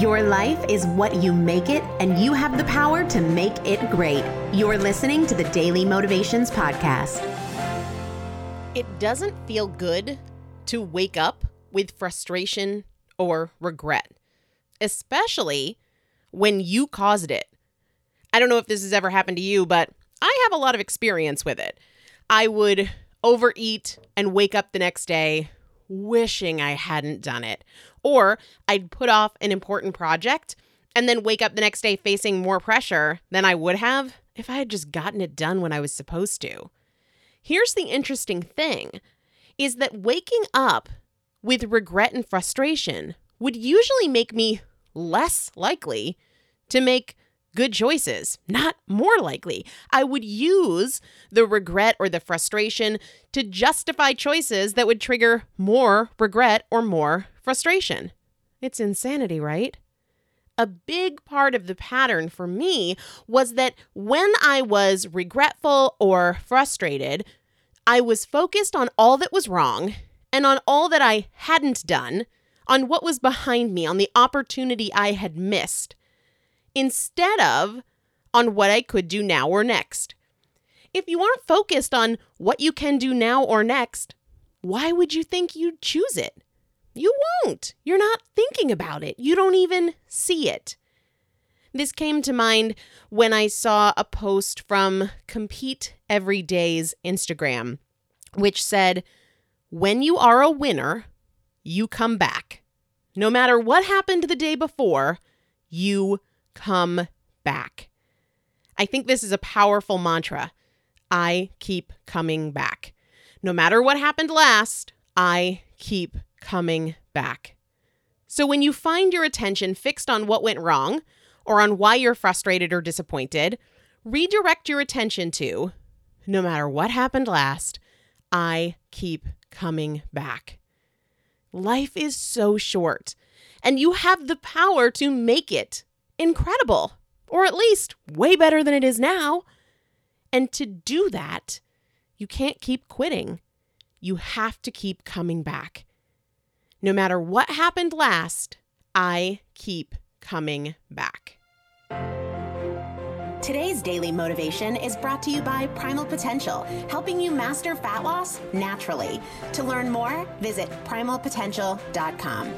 Your life is what you make it, and you have the power to make it great. You're listening to the Daily Motivations Podcast. It doesn't feel good to wake up with frustration or regret, especially when you caused it. I don't know if this has ever happened to you, but I have a lot of experience with it. I would overeat and wake up the next day wishing I hadn't done it. Or I'd put off an important project and then wake up the next day facing more pressure than I would have if I had just gotten it done when I was supposed to. Here's the interesting thing is that waking up with regret and frustration would usually make me less likely to make good choices, not more likely. I would use the regret or the frustration to justify choices that would trigger more regret or more frustration. It's insanity, right? A big part of the pattern for me was that when I was regretful or frustrated, I was focused on all that was wrong and on all that I hadn't done, on what was behind me, on the opportunity I had missed instead of on what I could do now or next. If you aren't focused on what you can do now or next, why would you think you'd choose it? You won't. You're not thinking about it. You don't even see it. This came to mind when I saw a post from Compete Everyday's Instagram, which said, When you are a winner, you come back. No matter what happened the day before, you come back. I think this is a powerful mantra. I keep coming back. No matter what happened last, I keep coming back. So when you find your attention fixed on what went wrong or on why you're frustrated or disappointed, redirect your attention to no matter what happened last, I keep coming back. Life is so short, and you have the power to make it incredible, or at least way better than it is now. And to do that, you can't keep quitting. You have to keep coming back. No matter what happened last, I keep coming back. Today's daily motivation is brought to you by Primal Potential, helping you master fat loss naturally. To learn more, visit primalpotential.com.